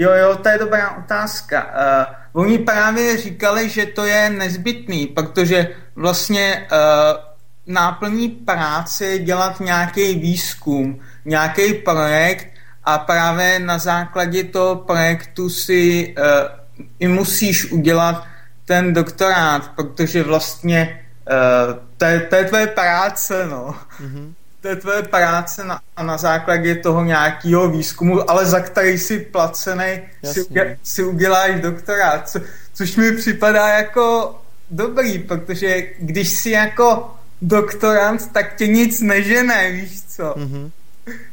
Jo, jo, to je dobrá otázka. Uh, oni právě říkali, že to je nezbytný, protože vlastně uh, náplní práce je dělat nějaký výzkum, nějaký projekt a právě na základě toho projektu si uh, i musíš udělat ten doktorát, protože vlastně uh, to, je, to je tvoje práce, no. Mm-hmm. To je tvoje práce na, na základě toho nějakého výzkumu, ale za který si placený, si, si uděláš doktorát, co, což mi připadá jako dobrý, protože když si jako doktorant, tak tě nic nežené, víš co. Mm-hmm.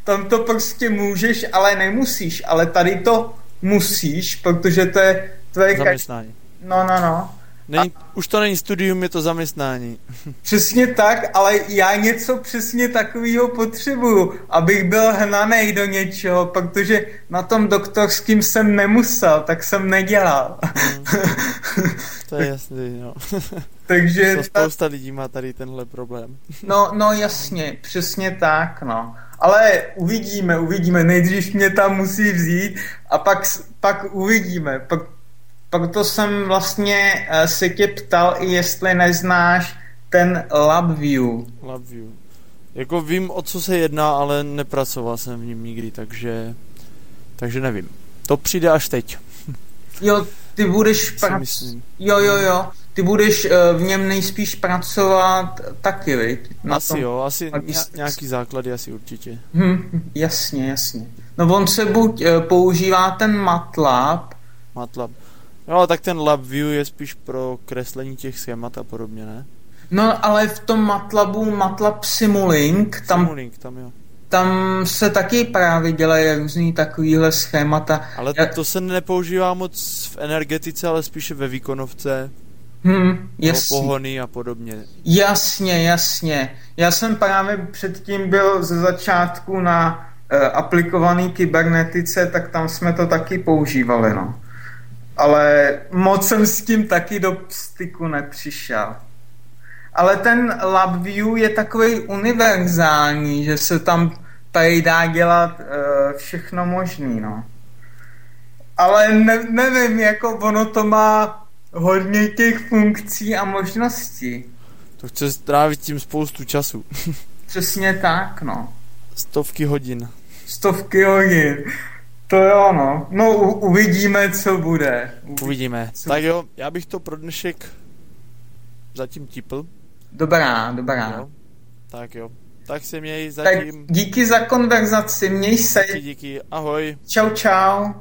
Tam to prostě můžeš, ale nemusíš, ale tady to musíš, protože to je tvoje... Zaměstnání. No, no, no. Není, a... Už to není studium, je to zaměstnání. Přesně tak, ale já něco přesně takového potřebuju, abych byl hnaný do něčeho, protože na tom doktorským jsem nemusel, tak jsem nedělal. Hmm. To je jasný, no. Takže... To spousta lidí má tady tenhle problém. No, no jasně, přesně tak, no. Ale uvidíme, uvidíme. Nejdřív mě tam musí vzít a pak, pak uvidíme. Pak, proto jsem vlastně uh, se tě ptal, i jestli neznáš ten LabVIEW. LabVIEW. Jako vím, o co se jedná, ale nepracoval jsem v ním nikdy, takže, takže nevím. To přijde až teď. jo, ty budeš... Prac... Jo, jo, jo. Ty budeš uh, v něm nejspíš pracovat taky, viď? Na asi tom... jo, asi nějaký základy asi určitě. Hm, jasně, jasně. No on se buď uh, používá ten MATLAB. MATLAB. No, tak ten LabVIEW je spíš pro kreslení těch schémat a podobně, ne? No, ale v tom MATLABu, MATLAB Simulink, tam, Simulink, tam jo. tam se taky právě dělají různý takovýhle schémata. Ale to se nepoužívá moc v energetice, ale spíše ve výkonovce. Hmm, jasně. pohony a podobně. Jasně, jasně. Já jsem právě předtím byl ze začátku na uh, aplikovaný kybernetice, tak tam jsme to taky používali, no ale moc jsem s tím taky do styku nepřišel. Ale ten LabVIEW je takový univerzální, že se tam tady dá dělat uh, všechno možný, no. Ale ne, nevím, jako ono to má hodně těch funkcí a možností. To chce strávit tím spoustu času. Přesně tak, no. Stovky hodin. Stovky hodin. To jo, no. No, u, uvidíme, co bude. Uvidíme. Co... Tak jo, já bych to pro dnešek zatím tipl. Dobrá, dobrá. Jo. Tak jo. Tak se měj zatím. Tak díky za konverzaci, měj se. Díky, díky. Ahoj. Čau, čau.